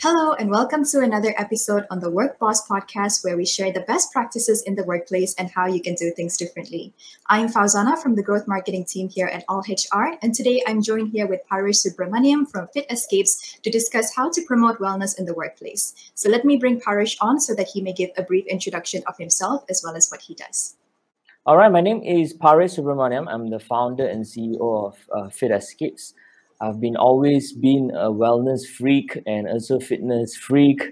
Hello, and welcome to another episode on the Work Boss podcast, where we share the best practices in the workplace and how you can do things differently. I'm Fauzana from the growth marketing team here at AltHR, and today I'm joined here with Paresh Subramaniyam from FitXcapes to discuss how to promote wellness in the workplace. So let me bring Paresh on so that he may give a brief introduction of himself as well as what he does. All right, my name is Paresh Subramaniyam. I'm the founder and CEO of uh, FitXcapes. I've been always been a wellness freak and also fitness freak,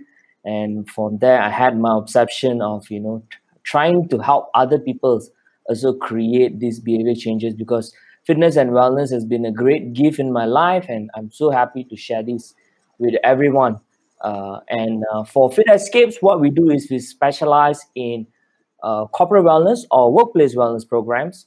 and from there I had my obsession of you know trying to help other people also create these behavior changes because fitness and wellness has been a great gift in my life, and I'm so happy to share this with everyone. Uh, and uh, for FitXcapes, what we do is we specialize in uh, corporate wellness or workplace wellness programs.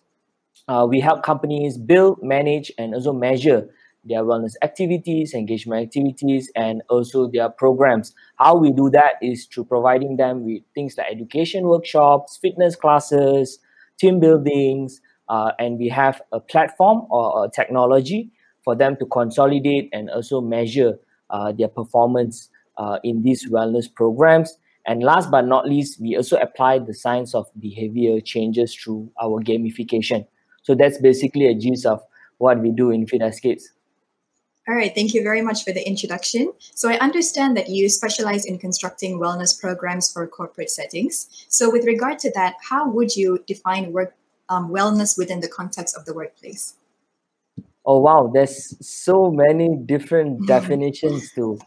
Uh, we help companies build, manage, and also measure their wellness activities, engagement activities, and also their programs. How we do that is through providing them with things like education workshops, fitness classes, team buildings, uh, and we have a platform or a technology for them to consolidate and also measure uh, their performance uh, in these wellness programs. And last but not least, we also apply the science of behavior changes through our gamification. So that's basically a gist of what we do in FitXcapes. All right, thank you very much for the introduction. So, I understand that you specialize in constructing wellness programs for corporate settings. So, with regard to that, how would you define work um, wellness within the context of the workplace? Oh wow, there's so many different definitions to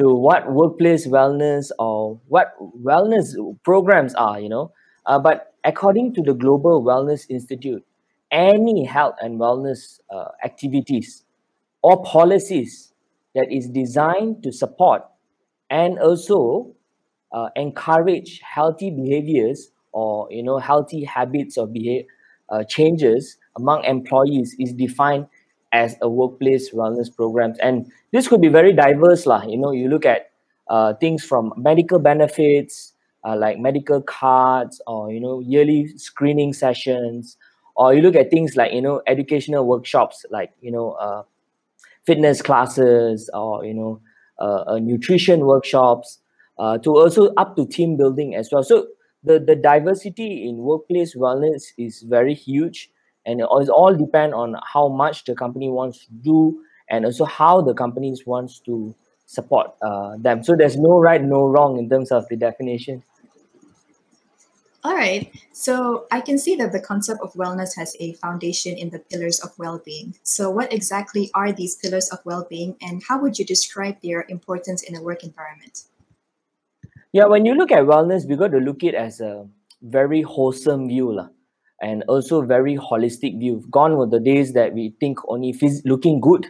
to what workplace wellness or what wellness programs are. You know, uh, but according to the Global Wellness Institute, any health and wellness uh, activities or policies that is designed to support and also uh, encourage healthy behaviors or you know healthy habits or behavior uh, changes among employees is defined as a workplace wellness programs. And this could be very diverse lah. You know you look at uh, things from medical benefits uh, like medical cards or you know yearly screening sessions or you look at things like you know educational workshops like you know uh, fitness classes or you know uh, uh, nutrition workshops uh, to also up to team building as well. So the the diversity in workplace wellness is very huge and it all depend on how much the company wants to do and also how the companies wants to support uh, them. So there's no right no wrong in terms of the definition all right. So I can see that the concept of wellness has a foundation in the pillars of well being. So, what exactly are these pillars of well being, and how would you describe their importance in a work environment? Yeah, when you look at wellness, we got to look it as a very wholesome view, lah, and also very holistic view. Gone were the days that we think only phys- looking good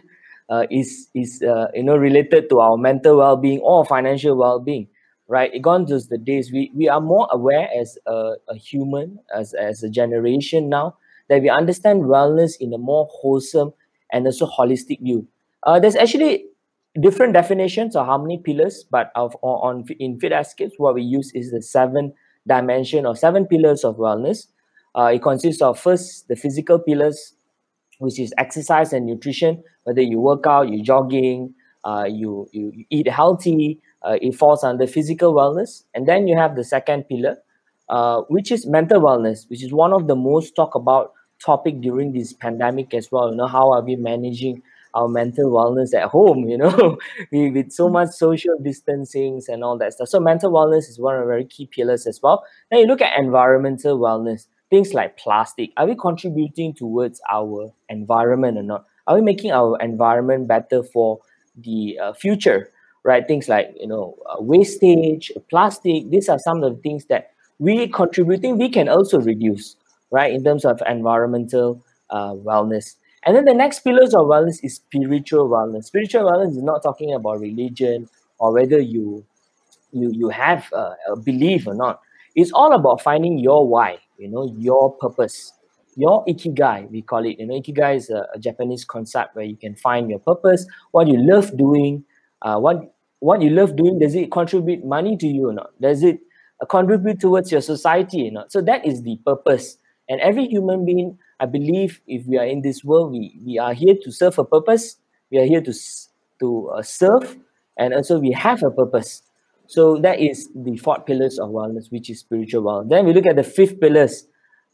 uh, is is uh, you know related to our mental well being or financial well being right? Gone just the days. We we are more aware as a, a human, as, as a generation now, that we understand wellness in a more wholesome and also holistic view. Uh, there's actually different definitions of how many pillars, but of on, in FitXcapes, what we use is the seven dimension or seven pillars of wellness. Uh, it consists of first the physical pillars, which is exercise and nutrition. Whether you work out, you jogging, uh, you you eat healthy, uh, it falls under physical wellness. And then you have the second pillar uh, which is mental wellness which is one of the most talked about topic during this pandemic as well. You know how are we managing our mental wellness at home you know with so much social distancing and all that stuff. So mental wellness is one of the very key pillars as well. Then you look at environmental wellness things like plastic. Are we contributing towards our environment or not? Are we making our environment better for the uh, future right? Things like you know uh, wastage, plastic. These are some of the things that we contributing we can also reduce, right? In terms of environmental uh, wellness. And then the next pillars of wellness is spiritual wellness. Spiritual wellness is not talking about religion or whether you you you have a, a belief or not. It's all about finding your why, you know, your purpose, your ikigai. We call it. You know, ikigai is a, a Japanese concept where you can find your purpose, what you love doing, uh, what what you love doing does it contribute money to you or not does it uh, contribute towards your society or not so that is the purpose and every human being i believe if we are in this world we, we are here to serve a purpose we are here to to uh, serve and also we have a purpose. So that is the fourth pillars of wellness, which is spiritual wellness. Then we look at the fifth pillars,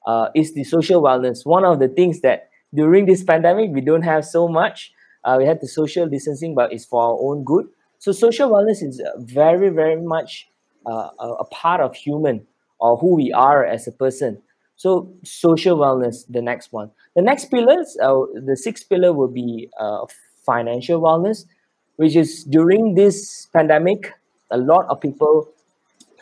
uh, is the social wellness. One of the things that during this pandemic we don't have so much. Uh, we had the social distancing, but it's for our own good. So social wellness is very, very much uh, a, part of human or who we are as a person. So social wellness, the next one. The next pillars, uh, the sixth pillar will be uh, financial wellness, which is during this pandemic, a lot of people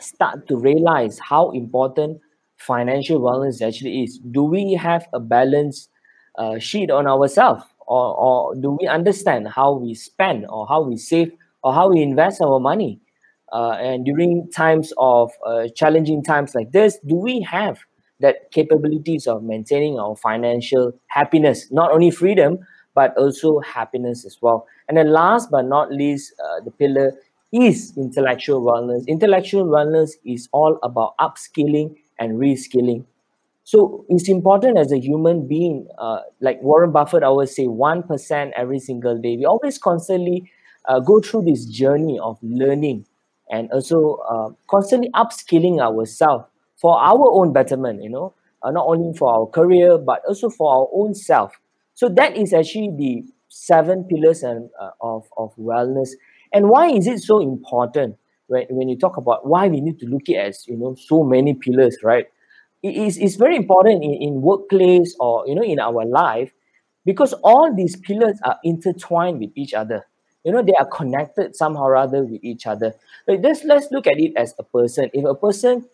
start to realize how important financial wellness actually is. Do we have a balance uh, sheet on ourselves, or, or do we understand how we spend, or how we save, or how we invest our money? Uh, and during times of uh, challenging times like this, do we have that capabilities of maintaining our financial happiness, not only freedom, but also happiness as well? And then last but not least, uh, the pillar is intellectual wellness. Intellectual wellness is all about upskilling and reskilling. So it's important as a human being, uh, like Warren Buffett always say, 1% every single day. We always constantly uh, go through this journey of learning and also uh, constantly upskilling ourselves for our own betterment, you know, uh, not only for our career, but also for our own self. So that is actually the seven pillars and, uh, of, of wellness and why is it so important when, when you talk about why we need to look at as you know so many pillars, right? It is it's very important in, in workplace or you know in our life because all these pillars are intertwined with each other. You know, they are connected somehow or other with each other. Like let's let's look at it as a person. If a person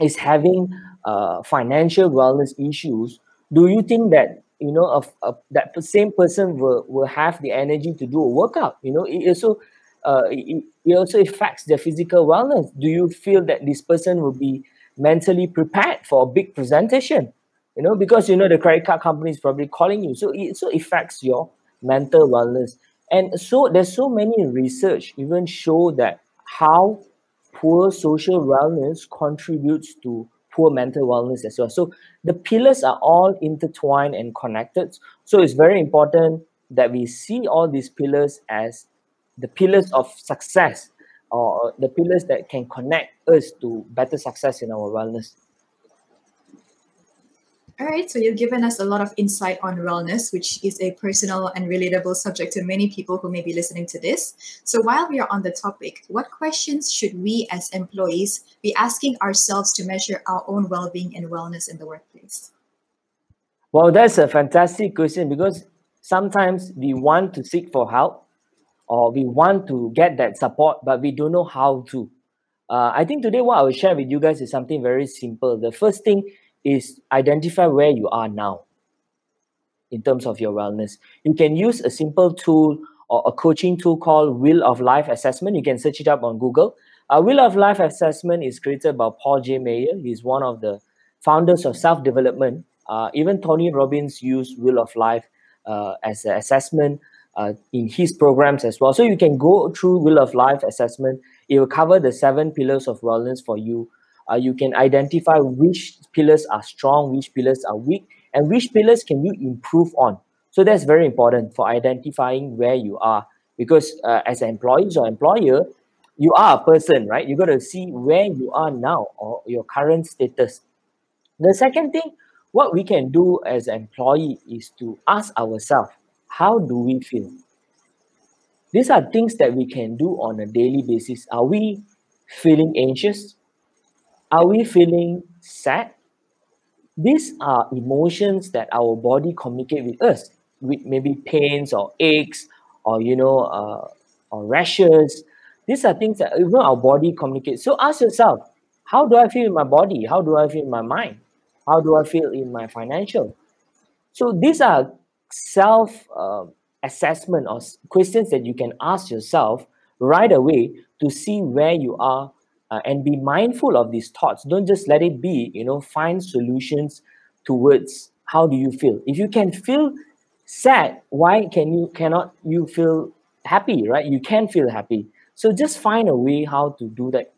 is having uh, financial wellness issues, do you think that you know of, that same person will, will have the energy to do a workout? You know, it also uh, it, it also affects their physical wellness. Do you feel that this person will be mentally prepared for a big presentation? You know, because you know the credit card company is probably calling you, so it so affects your mental wellness. And so there's so many research even show that how poor social wellness contributes to poor mental wellness as well. So the pillars are all intertwined and connected. So it's very important that we see all these pillars as the pillars of success or uh, the pillars that can connect us to better success in our wellness. All right, so you've given us a lot of insight on wellness, which is a personal and relatable subject to many people who may be listening to this. So, while we are on the topic, what questions should we as employees be asking ourselves to measure our own well being and wellness in the workplace? Well, that's a fantastic question because sometimes we want to seek for help, or we want to get that support, but we don't know how to. Uh, I think today what I will share with you guys is something very simple. The first thing is identify where you are now in terms of your wellness. You can use a simple tool or a coaching tool called Wheel of Life Assessment. You can search it up on Google. A Wheel of Life Assessment is created by Paul J. Meyer. He's one of the founders of self development. Uh, even Tony Robbins used Wheel of Life uh, as an assessment uh, in his programs as well. So you can go through Wheel of Life assessment. It will cover the seven pillars of wellness for you. Uh, you can identify which pillars are strong, which pillars are weak, and which pillars can you improve on. So that's very important for identifying where you are. Because uh, as an employee or employer, you are a person, right? You got to see where you are now or your current status. The second thing, what we can do as employee is to ask ourselves, how do we feel? These are things that we can do on a daily basis. Are we feeling anxious? Are we feeling sad? These are emotions that our body communicate with us, with maybe pains or aches or you know uh, or rashes. These are things that even our body communicates. So ask yourself, how do I feel in my body? How do I feel in my mind? How do I feel in my financial? So these are self uh, assessment or questions that you can ask yourself right away to see where you are uh, and be mindful of these thoughts. Don't just let it be you know find solutions towards how do you feel. If you can feel sad why can you cannot you feel happy right? You can feel happy. So just find a way how to do that.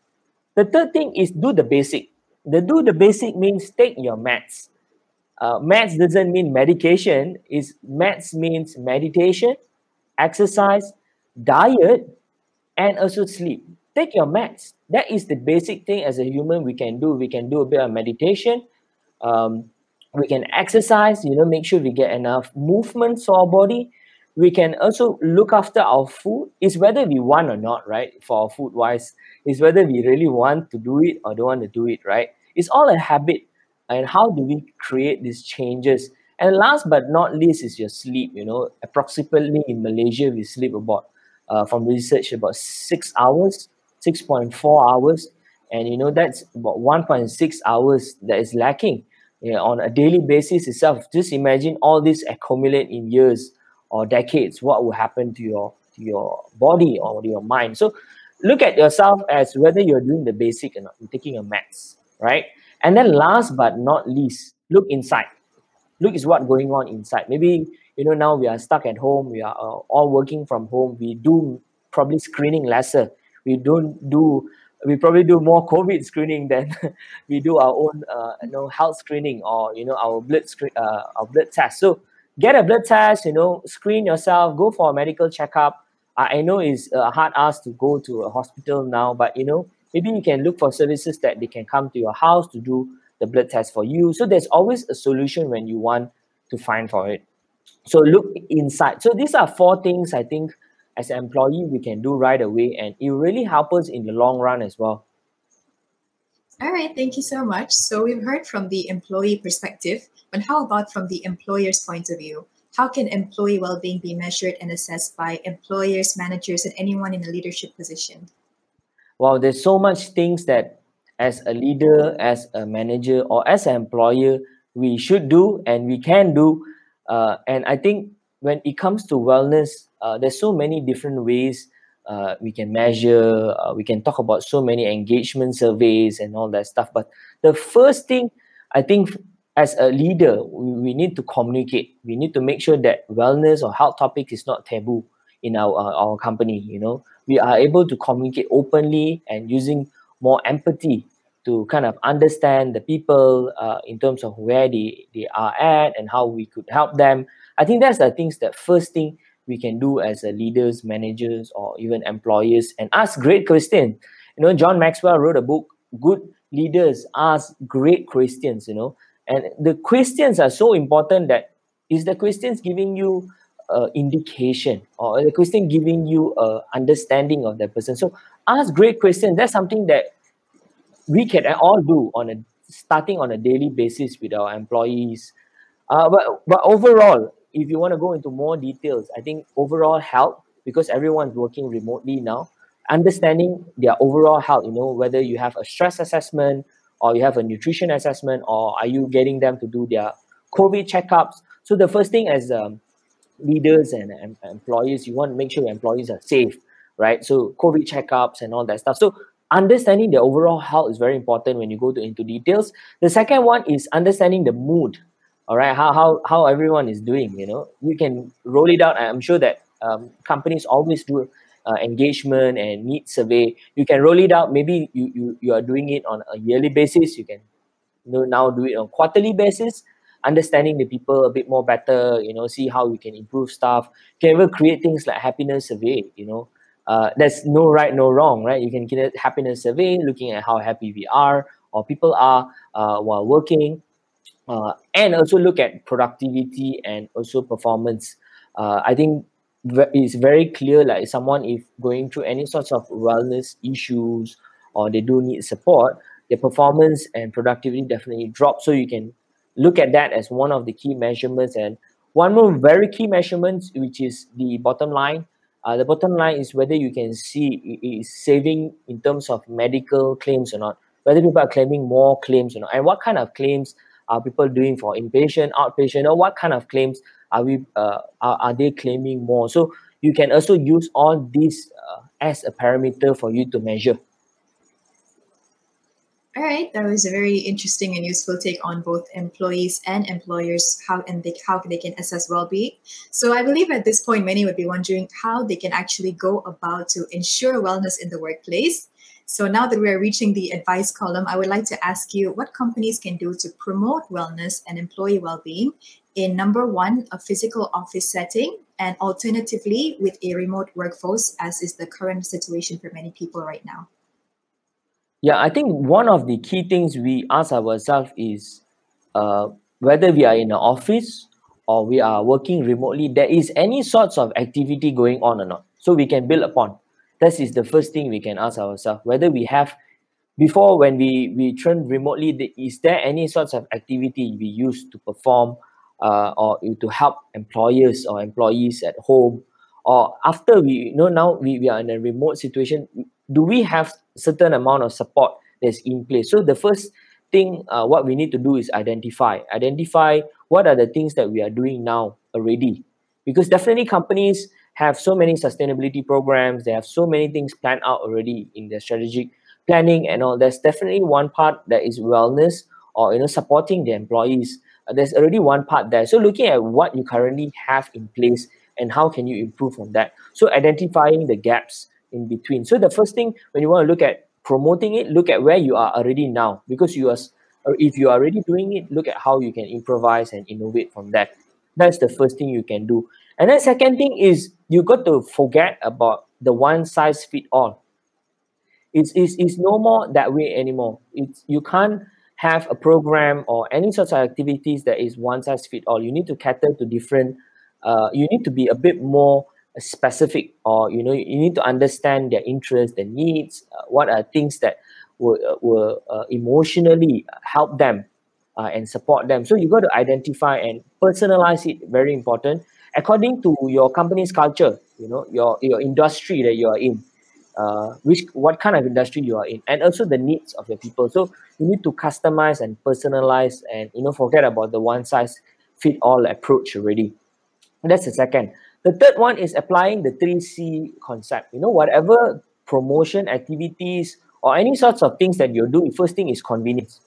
The third thing is do the basic. The do the basic means take your meds uh, meds doesn't mean medication is meds means meditation exercise diet and also sleep. Take your meds. That is the basic thing as a human we can do. We can do a bit of meditation. Um, we can exercise, you know, make sure we get enough movement to our body. We can also look after our food. It's whether we want or not, right? For our food wise, it's whether we really want to do it or don't want to do it, right? It's all a habit. And how do we create these changes? And last but not least is your sleep. You know, approximately in Malaysia, we sleep about, uh, from research, about six hours, 6.4 hours. And, you know, that's about 1.6 hours that is lacking you know, on a daily basis itself. Just imagine all this accumulate in years or decades. What will happen to your to your body or your mind? So look at yourself as whether you're doing the basic or not. You're taking a maths, right? And then last but not least, look inside. Look is what going on inside. Maybe you know now we are stuck at home. We are uh, all working from home. We do probably screening lesser. We don't do we probably do more COVID screening than we do our own, uh, you know, health screening or you know our blood screen, uh, our blood test. So get a blood test, you know, screen yourself, go for a medical checkup. I know it's a hard ask to go to a hospital now, but you know, maybe you can look for services that they can come to your house to do the blood test for you. So there's always a solution when you want to find for it. So look inside. So these are four things I think as an employee we can do right away and it really helps us in the long run as well all right thank you so much so we've heard from the employee perspective but how about from the employer's point of view how can employee well-being be measured and assessed by employers managers and anyone in a leadership position well there's so much things that as a leader as a manager or as an employer we should do and we can do. Uh, and i think when it comes to wellness uh, there's so many different ways uh, we can measure uh, we can talk about so many engagement surveys and all that stuff. But the first thing i think as a leader we, need to communicate. We need to make sure that wellness or health topics is not taboo in our uh, our company you know we are able to communicate openly and using more empathy to kind of understand the people uh, in terms of where they, they are at and how we could help them i think that's the things that first thing we can do as leaders, managers, or even employers and ask great questions. You know, John Maxwell wrote a book, Good Leaders Ask Great Questions, you know, and the questions are so important that is the questions giving you uh, indication or the question giving you a understanding of that person. So ask great questions that's something that we can all do on a starting on a daily basis with our employees. Uh, but but overall if you want to go into more details, I think overall health, because everyone's working remotely now, understanding their overall health, you know, whether you have a stress assessment or you have a nutrition assessment or are you getting them to do their COVID checkups. So the first thing as um, leaders and um, employees, you want to make sure your employees are safe, right? So COVID checkups and all that stuff. So understanding the overall health is very important when you go to into details. The second one is understanding the mood all right how how how everyone is doing you know? You can roll it out. I'm sure that um, companies always do uh, engagement and need survey. You can roll it out. Maybe you, you you are doing it on a yearly basis. You can you know now do it on quarterly basis understanding the people a bit more better you know see how we can improve stuff can even create things like happiness survey you know uh, there's no right no wrong right you can get a happiness survey looking at how happy we are or people are uh, while working uh, and also look at productivity and also performance. Uh, I think it's very clear like someone if going through any sorts of wellness issues or they do need support, their performance and productivity definitely drop. So you can look at that as one of the key measurements. And one more very key measurement, which is the bottom line. Uh, the bottom line is whether you can see is saving in terms of medical claims or not, whether people are claiming more claims or not, and what kind of claims are people doing for inpatient, outpatient, or what kind of claims are we uh, are, are they claiming more? So you can also use all these uh, as a parameter for you to measure. All right, that was a very interesting and useful take on both employees and employers how and they, how they can assess well-being. So I believe at this point many would be wondering how they can actually go about to ensure wellness in the workplace. So now that we're reaching the advice column, I would like to ask you what companies can do to promote wellness and employee well-being in number one, a physical office setting, and alternatively with a remote workforce, as is the current situation for many people right now? Yeah, I think one of the key things we ask ourselves is uh, whether we are in an office or we are working remotely, there is any sorts of activity going on or not. So we can build upon. this is the first thing we can ask ourselves whether we have before when we we train remotely is there any sorts of activity we use to perform uh, or to help employers or employees at home or after we you know now we, we are in a remote situation do we have certain amount of support that's in place? So the first thing uh, what we need to do is identify. Identify what are the things that we are doing now already. Because definitely companies have so many sustainability programs. They have so many things planned out already in their strategic planning and all. There's definitely one part that is wellness or you know supporting the employees. Uh, there's already one part there. So looking at what you currently have in place and how can you improve on that. So identifying the gaps in between. So the first thing when you want to look at promoting it look at where you are already now. Because you are if you are already doing it look at how you can improvise and innovate from that. That's the first thing you can do. And then second thing is you got to forget about the one size fit all. It's, it's, it's no more that way anymore. It's you can't have a program or any of activities that is one size fit all. You need to cater to different uh, you need to be a bit more specific or you know you need to understand their interests their needs uh, what are things that will, uh, will uh, emotionally help them uh, and support them. So you got to identify and personalize it very important. According to your company's culture you know your your industry that you are in uh, which what kind of industry you are in and also the needs of your people. So you need to customize and personalize and you know forget about the one size fit all approach already. That's the second the third one is applying the 3c concept you know whatever promotion activities or any sorts of things that you're doing first thing is convenience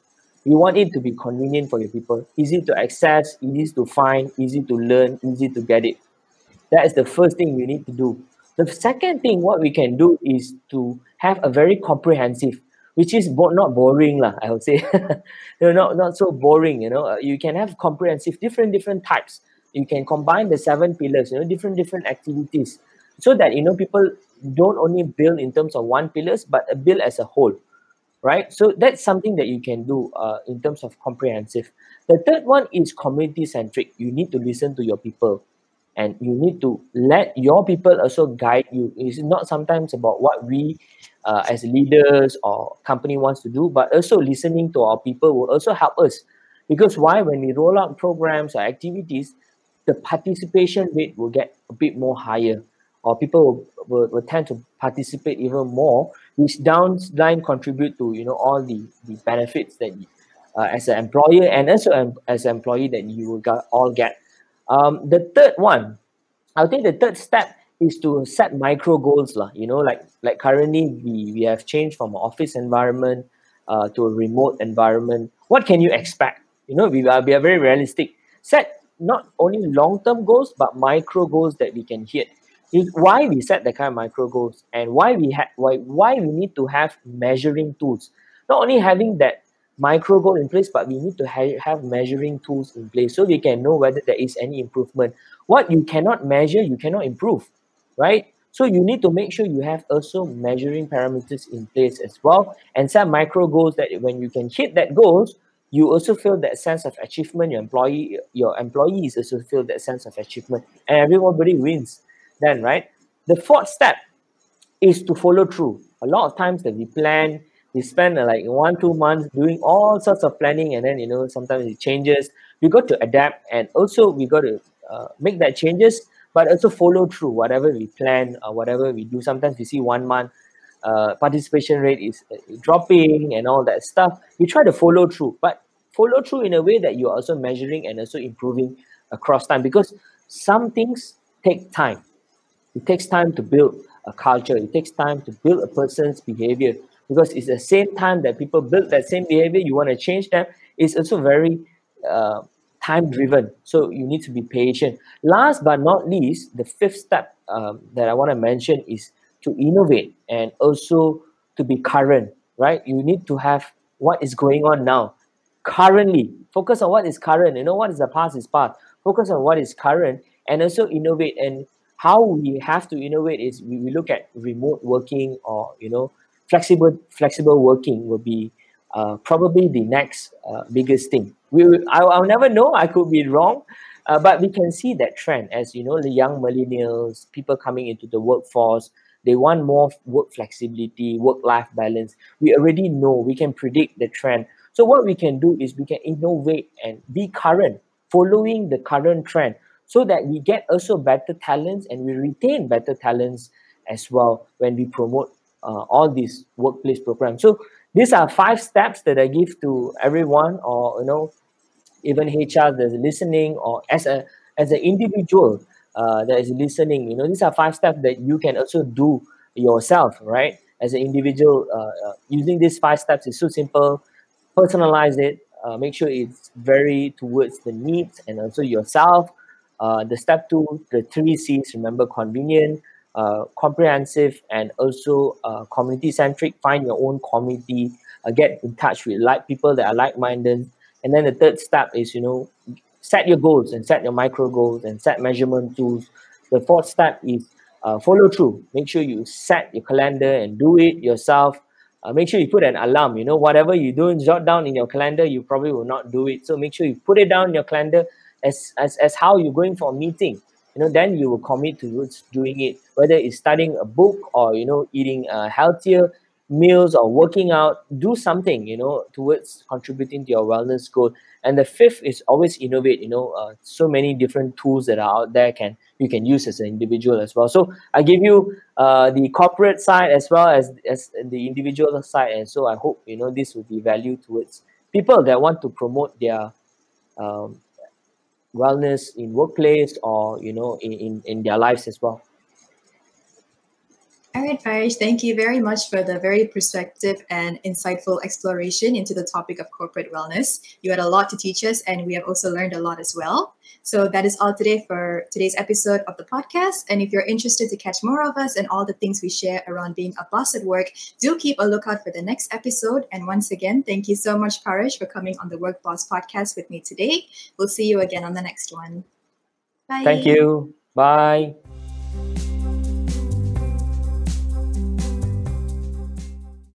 you want it to be convenient for your people easy to access easy to find easy to learn easy to get it that is the first thing you need to do the second thing what we can do is to have a very comprehensive, which is bo- not boring lah. I would say, you know, not not so boring. You know, uh, you can have comprehensive, different different types. You can combine the seven pillars. You know, different different activities, so that you know people don't only build in terms of one pillars, but build as a whole, right? So that's something that you can do uh, in terms of comprehensive. The third one is community centric. You need to listen to your people and you need to let your people also guide you it's not sometimes about what we uh, as leaders or company wants to do but also listening to our people will also help us because why when we roll out programs or activities the participation rate will get a bit more higher or people will, will, will tend to participate even more which downline contribute to you know all the, the benefits that you, uh, as an employer and also as an employee that you will get, all get um, the third one, I think the third step is to set micro goals. Lah. You know, like like currently we, we have changed from an office environment uh, to a remote environment. What can you expect? You know, we are, we are very realistic. Set not only long-term goals, but micro goals that we can hit. Is why we set the kind of micro goals and why we have why why we need to have measuring tools. Not only having that micro goal in place, but we need to ha- have measuring tools in place so we can know whether there is any improvement. What you cannot measure, you cannot improve, right? So you need to make sure you have also measuring parameters in place as well, and set micro goals that when you can hit that goals, you also feel that sense of achievement. Your employee, your employees also feel that sense of achievement, and everybody wins. Then, right? The fourth step is to follow through. A lot of times that we plan, we spend uh, like one two months doing all sorts of planning and then you know sometimes it changes we got to adapt and also we got to uh, make that changes but also follow through whatever we plan or whatever we do sometimes we see one month uh, participation rate is dropping and all that stuff we try to follow through. But follow through in a way that you're also measuring and also improving across time because some things take time. It takes time to build a culture. It takes time to build a person's behavior because it's the same time that people build that same behavior you want to change them it's also very uh, time driven. So you need to be patient. Last but not least the fifth step um, that i want to mention is to innovate and also to be current right you need to have what is going on now currently focus on what is current you know what is the past is past focus on what is current, and also innovate. And how we have to innovate is we, look at remote working or you know flexible flexible working will be uh, probably the next uh, biggest thing. We will, I, I'll never know. I could be wrong, uh, but we can see that trend as you know the young millennials, people coming into the workforce, they want more work flexibility, work life balance. We already know we can predict the trend. So what we can do is we can innovate and be current, following the current trend, so that we get also better talents and we retain better talents as well when we promote uh, all these workplace programs. So these are five steps that I give to everyone, or you know, even HR that's listening, or as a as an individual uh, that is listening. You know, these are five steps that you can also do yourself, right? As an individual, uh, uh, using these five steps is so simple. Personalize it. Uh, make sure it's very towards the needs and also yourself. Uh, the step two, the three C's. Remember, convenient, comprehensive and also community centric. Find your own community. Get in touch with like people that are like minded. And then the third step is you know set your goals and set your micro goals and set measurement tools. The fourth step is uh, follow through. Make sure you set your calendar and do it yourself. Uh, make sure you put an alarm. You know, whatever you do, jot down in your calendar, you probably will not do it. So make sure you put it down in your calendar as, as, as how you're going for a meeting you know then you will commit towards doing it whether it's studying a book or you know eating uh, healthier meals or working out do something you know towards contributing to your wellness goal. And the fifth is always innovate you know uh, so many different tools that are out there can you can use as an individual as well. So i give you uh, the corporate side as well as as the individual side. And so i hope you know this will be value towards people that want to promote their um, wellness in workplace or you know in, in, in their lives as well all right, Paresh, thank you very much for the very perspective and insightful exploration into the topic of corporate wellness. You had a lot to teach us, and we have also learned a lot as well. So that is all today for today's episode of the podcast. And if you're interested to catch more of us and all the things we share around being a boss at work, do keep a lookout for the next episode. And once again, thank you so much, Paresh, for coming on the Work Boss podcast with me today. We'll see you again on the next one. Bye. Thank you. Bye.